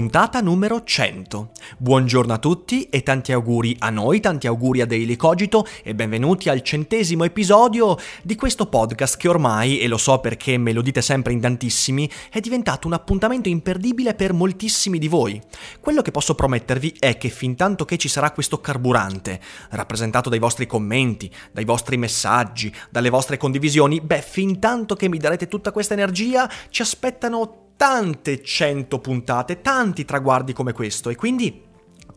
Puntata numero 100. Buongiorno a tutti e tanti auguri a noi, tanti auguri a Daily Cogito e benvenuti al centesimo episodio di questo podcast che ormai, e lo so perché me lo dite sempre in tantissimi, è diventato un appuntamento imperdibile per moltissimi di voi. Quello che posso promettervi è che fin tanto che ci sarà questo carburante, rappresentato dai vostri commenti, dai vostri messaggi, dalle vostre condivisioni, beh, fin tanto che mi darete tutta questa energia, ci aspettano tante cento puntate, tanti traguardi come questo e quindi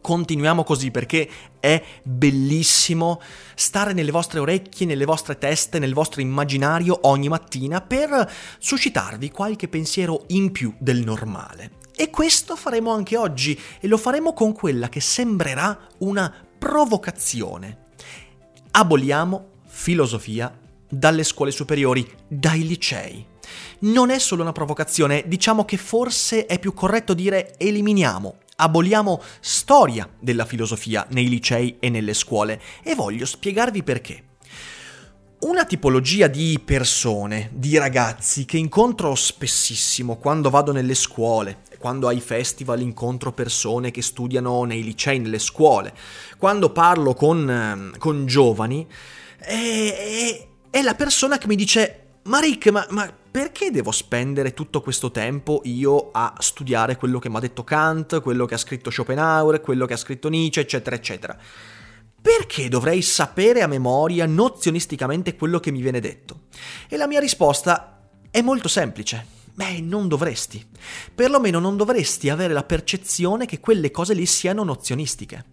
continuiamo così perché è bellissimo stare nelle vostre orecchie, nelle vostre teste, nel vostro immaginario ogni mattina per suscitarvi qualche pensiero in più del normale. E questo faremo anche oggi e lo faremo con quella che sembrerà una provocazione. Aboliamo filosofia dalle scuole superiori, dai licei non è solo una provocazione, diciamo che forse è più corretto dire eliminiamo, aboliamo storia della filosofia nei licei e nelle scuole e voglio spiegarvi perché. Una tipologia di persone, di ragazzi che incontro spessissimo quando vado nelle scuole, quando ai festival incontro persone che studiano nei licei, nelle scuole, quando parlo con, con giovani, è, è, è la persona che mi dice ma Rick, ma, ma, perché devo spendere tutto questo tempo io a studiare quello che mi ha detto Kant, quello che ha scritto Schopenhauer, quello che ha scritto Nietzsche, eccetera, eccetera? Perché dovrei sapere a memoria, nozionisticamente, quello che mi viene detto? E la mia risposta è molto semplice. Beh, non dovresti. Perlomeno non dovresti avere la percezione che quelle cose lì siano nozionistiche.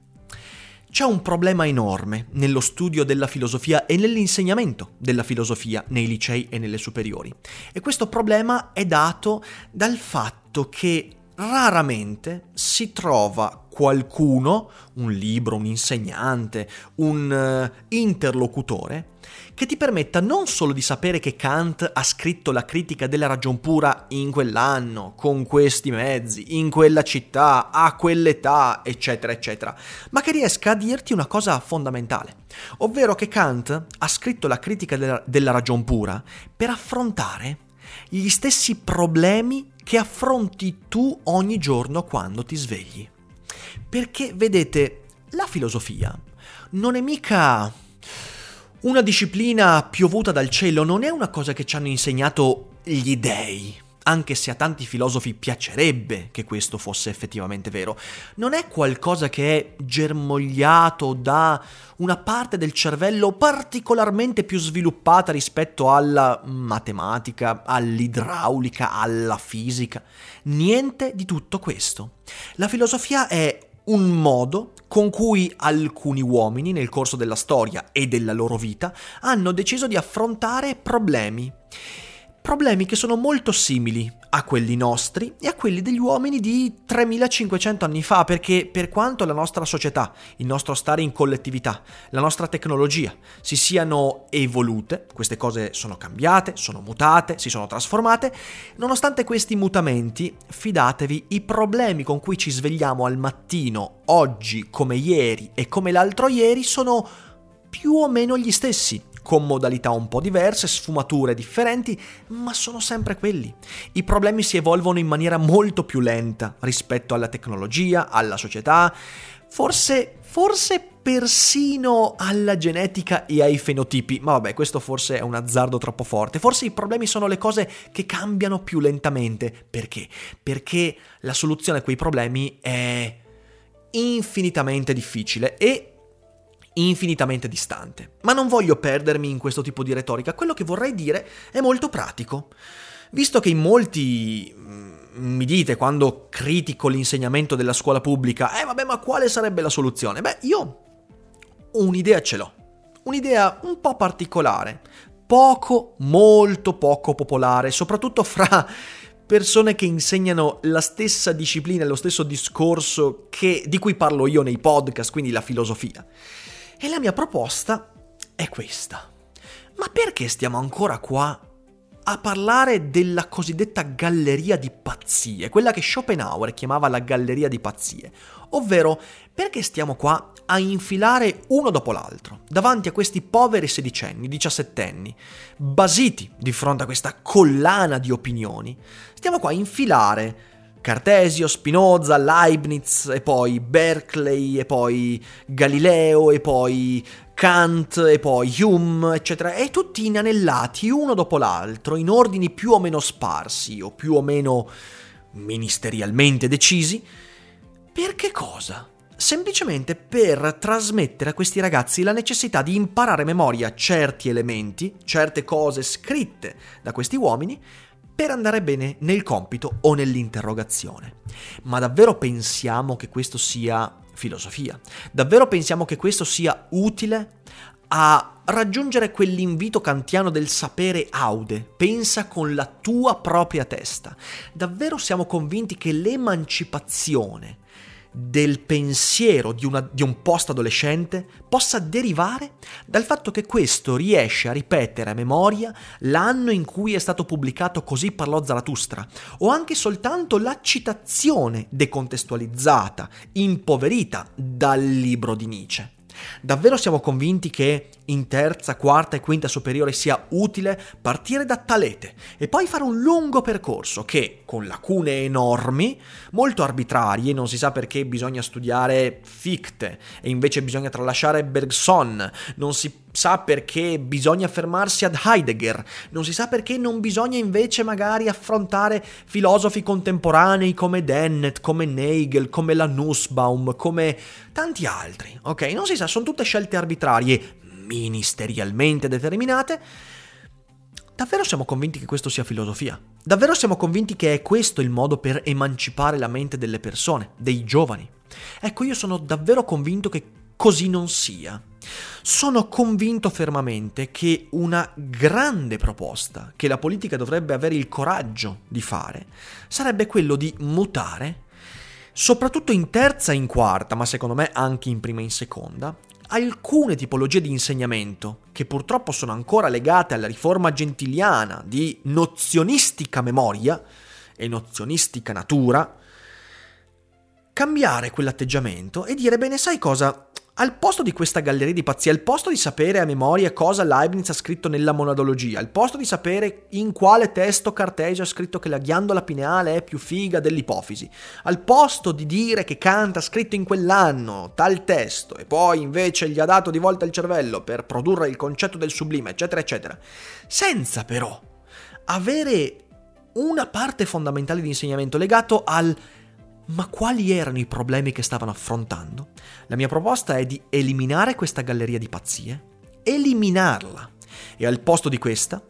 C'è un problema enorme nello studio della filosofia e nell'insegnamento della filosofia nei licei e nelle superiori. E questo problema è dato dal fatto che raramente si trova qualcuno, un libro, un insegnante, un uh, interlocutore, che ti permetta non solo di sapere che Kant ha scritto la critica della ragion pura in quell'anno, con questi mezzi, in quella città, a quell'età, eccetera, eccetera, ma che riesca a dirti una cosa fondamentale, ovvero che Kant ha scritto la critica della, della ragion pura per affrontare gli stessi problemi che affronti tu ogni giorno quando ti svegli. Perché, vedete, la filosofia non è mica una disciplina piovuta dal cielo, non è una cosa che ci hanno insegnato gli dei anche se a tanti filosofi piacerebbe che questo fosse effettivamente vero. Non è qualcosa che è germogliato da una parte del cervello particolarmente più sviluppata rispetto alla matematica, all'idraulica, alla fisica. Niente di tutto questo. La filosofia è un modo con cui alcuni uomini nel corso della storia e della loro vita hanno deciso di affrontare problemi problemi che sono molto simili a quelli nostri e a quelli degli uomini di 3500 anni fa, perché per quanto la nostra società, il nostro stare in collettività, la nostra tecnologia si siano evolute, queste cose sono cambiate, sono mutate, si sono trasformate, nonostante questi mutamenti, fidatevi, i problemi con cui ci svegliamo al mattino, oggi come ieri e come l'altro ieri, sono più o meno gli stessi con modalità un po' diverse, sfumature differenti, ma sono sempre quelli. I problemi si evolvono in maniera molto più lenta rispetto alla tecnologia, alla società, forse, forse persino alla genetica e ai fenotipi, ma vabbè, questo forse è un azzardo troppo forte. Forse i problemi sono le cose che cambiano più lentamente. Perché? Perché la soluzione a quei problemi è infinitamente difficile e infinitamente distante. Ma non voglio perdermi in questo tipo di retorica, quello che vorrei dire è molto pratico. Visto che in molti mm, mi dite quando critico l'insegnamento della scuola pubblica, eh vabbè ma quale sarebbe la soluzione? Beh, io un'idea ce l'ho, un'idea un po' particolare, poco, molto poco popolare, soprattutto fra persone che insegnano la stessa disciplina, lo stesso discorso che, di cui parlo io nei podcast, quindi la filosofia. E la mia proposta è questa. Ma perché stiamo ancora qua a parlare della cosiddetta galleria di pazzie, quella che Schopenhauer chiamava la galleria di pazzie, ovvero perché stiamo qua a infilare uno dopo l'altro davanti a questi poveri sedicenni, diciassettenni, basiti di fronte a questa collana di opinioni, stiamo qua a infilare Cartesio, Spinoza, Leibniz e poi Berkeley e poi Galileo e poi Kant e poi Hume, eccetera, e tutti inanellati uno dopo l'altro in ordini più o meno sparsi o più o meno ministerialmente decisi. Per che cosa? Semplicemente per trasmettere a questi ragazzi la necessità di imparare a memoria certi elementi, certe cose scritte da questi uomini, per andare bene nel compito o nell'interrogazione. Ma davvero pensiamo che questo sia filosofia. Davvero pensiamo che questo sia utile a raggiungere quell'invito kantiano del sapere aude, pensa con la tua propria testa. Davvero siamo convinti che l'emancipazione del pensiero di, una, di un post-adolescente possa derivare dal fatto che questo riesce a ripetere a memoria l'anno in cui è stato pubblicato Così parlò Zarathustra, o anche soltanto la citazione decontestualizzata, impoverita dal libro di Nietzsche. Davvero siamo convinti che in terza, quarta e quinta superiore sia utile partire da Talete e poi fare un lungo percorso che, con lacune enormi, molto arbitrarie, non si sa perché bisogna studiare Fichte e invece bisogna tralasciare Bergson, non si sa perché bisogna fermarsi ad Heidegger, non si sa perché non bisogna invece magari affrontare filosofi contemporanei come Dennett, come Nagel, come la Nussbaum, come tanti altri, ok? Non si sa, sono tutte scelte arbitrarie, ministerialmente determinate. Davvero siamo convinti che questo sia filosofia? Davvero siamo convinti che è questo il modo per emancipare la mente delle persone, dei giovani? Ecco, io sono davvero convinto che così non sia. Sono convinto fermamente che una grande proposta che la politica dovrebbe avere il coraggio di fare sarebbe quello di mutare, soprattutto in terza e in quarta, ma secondo me anche in prima e in seconda, alcune tipologie di insegnamento, che purtroppo sono ancora legate alla riforma gentiliana di nozionistica memoria e nozionistica natura, cambiare quell'atteggiamento e dire, bene, sai cosa? Al posto di questa galleria di pazzie, al posto di sapere a memoria cosa Leibniz ha scritto nella monadologia, al posto di sapere in quale testo Cartesio ha scritto che la ghiandola pineale è più figa dell'ipofisi, al posto di dire che Kant ha scritto in quell'anno tal testo e poi invece gli ha dato di volta il cervello per produrre il concetto del sublime, eccetera, eccetera, senza però avere una parte fondamentale di insegnamento legato al ma quali erano i problemi che stavano affrontando? La mia proposta è di eliminare questa galleria di pazzie, eliminarla e al posto di questa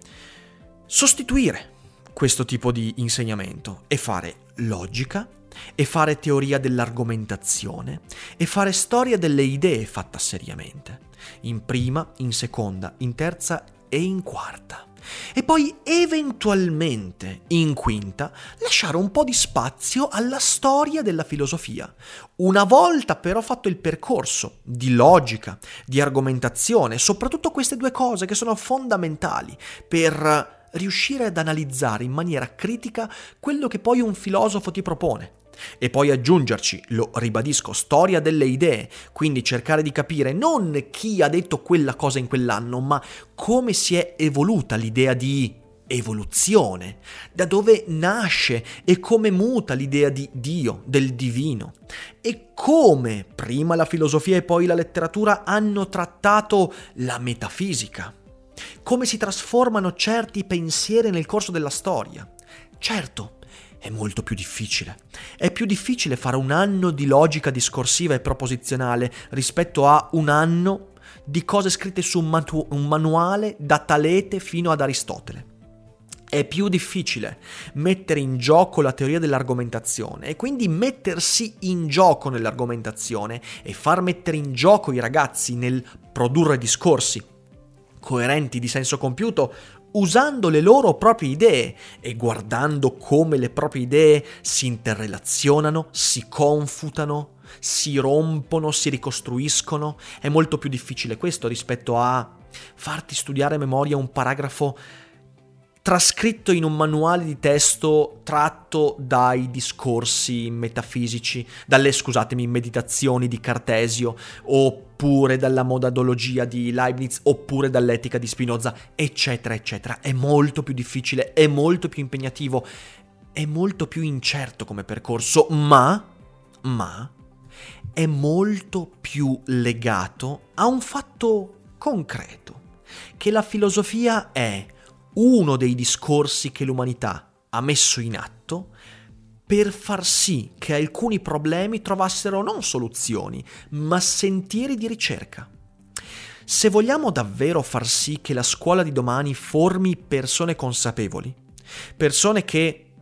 sostituire questo tipo di insegnamento e fare logica e fare teoria dell'argomentazione e fare storia delle idee fatta seriamente, in prima, in seconda, in terza e in quarta e poi eventualmente, in quinta, lasciare un po' di spazio alla storia della filosofia. Una volta però fatto il percorso di logica, di argomentazione, soprattutto queste due cose che sono fondamentali per riuscire ad analizzare in maniera critica quello che poi un filosofo ti propone e poi aggiungerci, lo ribadisco, storia delle idee, quindi cercare di capire non chi ha detto quella cosa in quell'anno, ma come si è evoluta l'idea di evoluzione, da dove nasce e come muta l'idea di Dio, del divino, e come prima la filosofia e poi la letteratura hanno trattato la metafisica, come si trasformano certi pensieri nel corso della storia. Certo, è molto più difficile. È più difficile fare un anno di logica discorsiva e proposizionale rispetto a un anno di cose scritte su un, manu- un manuale da Talete fino ad Aristotele. è più difficile mettere in gioco la teoria dell'argomentazione e quindi mettersi in gioco nell'argomentazione e far mettere in gioco i ragazzi nel produrre discorsi coerenti di senso compiuto usando le loro proprie idee e guardando come le proprie idee si interrelazionano, si confutano, si rompono, si ricostruiscono. È molto più difficile questo rispetto a farti studiare a memoria un paragrafo trascritto in un manuale di testo tratto dai discorsi metafisici, dalle, scusatemi, meditazioni di Cartesio, oppure dalla modadologia di Leibniz, oppure dall'etica di Spinoza, eccetera, eccetera. È molto più difficile, è molto più impegnativo, è molto più incerto come percorso, ma, ma, è molto più legato a un fatto concreto, che la filosofia è uno dei discorsi che l'umanità ha messo in atto per far sì che alcuni problemi trovassero non soluzioni, ma sentieri di ricerca. Se vogliamo davvero far sì che la scuola di domani formi persone consapevoli, persone che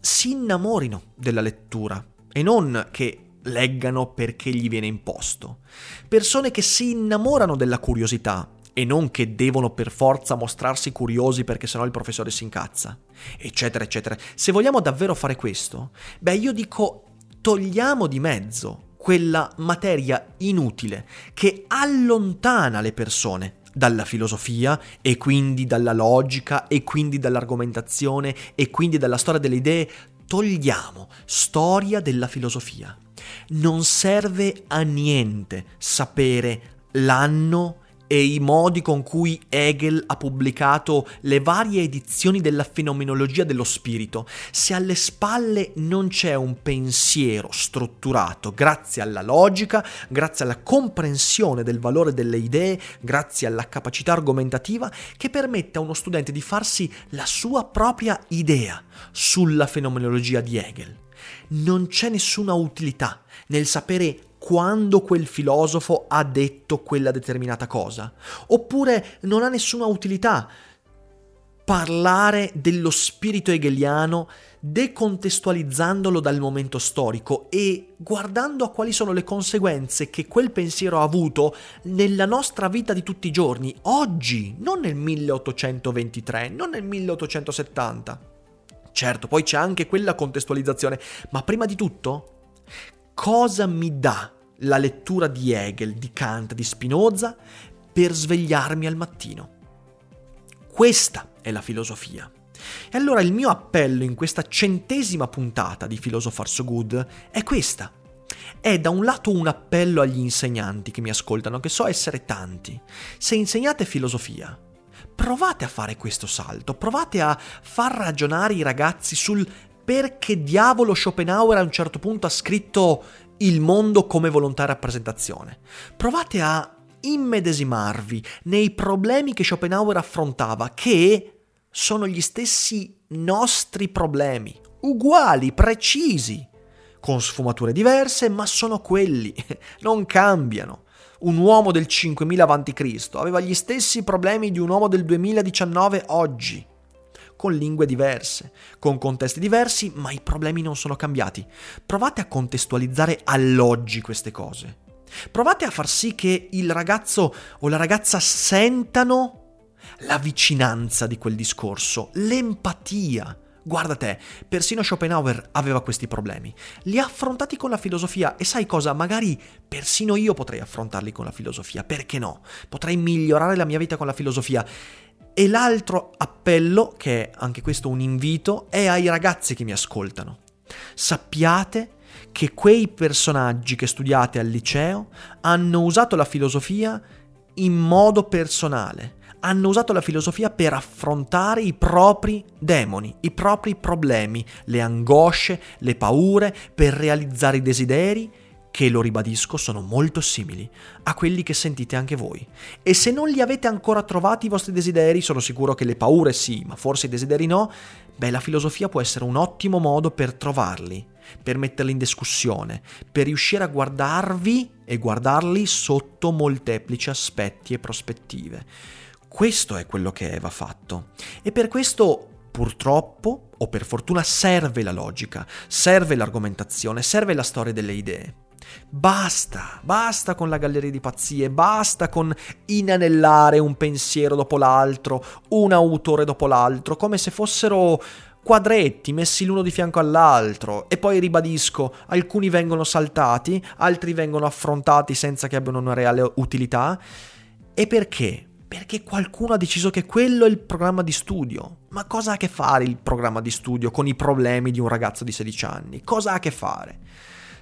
si innamorino della lettura e non che leggano perché gli viene imposto, persone che si innamorano della curiosità e non che devono per forza mostrarsi curiosi perché sennò il professore si incazza, eccetera, eccetera. Se vogliamo davvero fare questo, beh io dico togliamo di mezzo quella materia inutile che allontana le persone dalla filosofia e quindi dalla logica e quindi dall'argomentazione e quindi dalla storia delle idee, togliamo storia della filosofia. Non serve a niente sapere l'anno e i modi con cui Hegel ha pubblicato le varie edizioni della fenomenologia dello spirito, se alle spalle non c'è un pensiero strutturato grazie alla logica, grazie alla comprensione del valore delle idee, grazie alla capacità argomentativa che permette a uno studente di farsi la sua propria idea sulla fenomenologia di Hegel. Non c'è nessuna utilità nel sapere quando quel filosofo ha detto quella determinata cosa. Oppure non ha nessuna utilità parlare dello spirito hegeliano decontestualizzandolo dal momento storico e guardando a quali sono le conseguenze che quel pensiero ha avuto nella nostra vita di tutti i giorni, oggi, non nel 1823, non nel 1870. Certo, poi c'è anche quella contestualizzazione, ma prima di tutto cosa mi dà la lettura di Hegel, di Kant, di Spinoza per svegliarmi al mattino. Questa è la filosofia. E allora il mio appello in questa centesima puntata di Philosopher So Good è questa. È da un lato un appello agli insegnanti che mi ascoltano, che so essere tanti. Se insegnate filosofia, provate a fare questo salto, provate a far ragionare i ragazzi sul perché diavolo Schopenhauer a un certo punto ha scritto il mondo come volontà rappresentazione. Provate a immedesimarvi nei problemi che Schopenhauer affrontava, che sono gli stessi nostri problemi, uguali, precisi, con sfumature diverse, ma sono quelli, non cambiano. Un uomo del 5000 a.C. aveva gli stessi problemi di un uomo del 2019 oggi con lingue diverse, con contesti diversi, ma i problemi non sono cambiati. Provate a contestualizzare all'oggi queste cose. Provate a far sì che il ragazzo o la ragazza sentano la vicinanza di quel discorso, l'empatia. Guarda te, persino Schopenhauer aveva questi problemi. Li ha affrontati con la filosofia e sai cosa? Magari persino io potrei affrontarli con la filosofia, perché no? Potrei migliorare la mia vita con la filosofia. E l'altro appello, che è anche questo un invito, è ai ragazzi che mi ascoltano. Sappiate che quei personaggi che studiate al liceo hanno usato la filosofia in modo personale, hanno usato la filosofia per affrontare i propri demoni, i propri problemi, le angosce, le paure, per realizzare i desideri che lo ribadisco sono molto simili a quelli che sentite anche voi. E se non li avete ancora trovati i vostri desideri, sono sicuro che le paure sì, ma forse i desideri no, beh la filosofia può essere un ottimo modo per trovarli, per metterli in discussione, per riuscire a guardarvi e guardarli sotto molteplici aspetti e prospettive. Questo è quello che va fatto. E per questo Purtroppo, o per fortuna, serve la logica, serve l'argomentazione, serve la storia delle idee. Basta, basta con la galleria di pazzie, basta con inanellare un pensiero dopo l'altro, un autore dopo l'altro, come se fossero quadretti messi l'uno di fianco all'altro e poi ribadisco, alcuni vengono saltati, altri vengono affrontati senza che abbiano una reale utilità. E perché? Perché qualcuno ha deciso che quello è il programma di studio. Ma cosa ha a che fare il programma di studio con i problemi di un ragazzo di 16 anni? Cosa ha a che fare?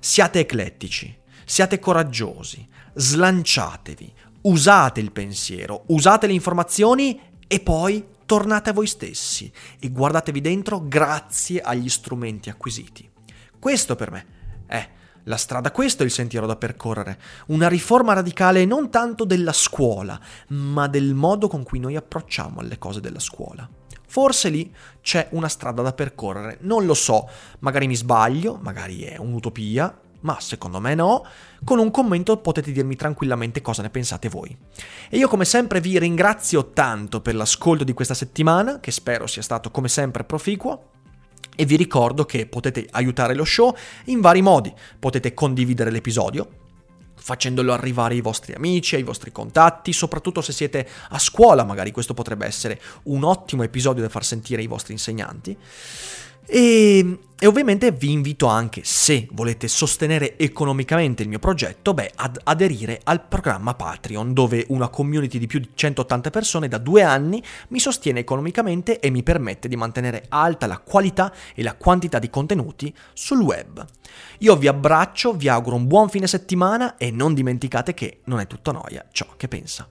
Siate eclettici, siate coraggiosi, slanciatevi, usate il pensiero, usate le informazioni e poi tornate a voi stessi e guardatevi dentro grazie agli strumenti acquisiti. Questo per me è la strada, questo è il sentiero da percorrere, una riforma radicale non tanto della scuola, ma del modo con cui noi approcciamo alle cose della scuola. Forse lì c'è una strada da percorrere, non lo so, magari mi sbaglio, magari è un'utopia, ma secondo me no. Con un commento potete dirmi tranquillamente cosa ne pensate voi. E io come sempre vi ringrazio tanto per l'ascolto di questa settimana, che spero sia stato come sempre proficuo. E vi ricordo che potete aiutare lo show in vari modi. Potete condividere l'episodio, facendolo arrivare ai vostri amici, ai vostri contatti, soprattutto se siete a scuola, magari questo potrebbe essere un ottimo episodio da far sentire ai vostri insegnanti. E, e, ovviamente vi invito anche, se volete sostenere economicamente il mio progetto, beh, ad aderire al programma Patreon, dove una community di più di 180 persone da due anni mi sostiene economicamente e mi permette di mantenere alta la qualità e la quantità di contenuti sul web. Io vi abbraccio, vi auguro un buon fine settimana e non dimenticate che non è tutto noia ciò che pensa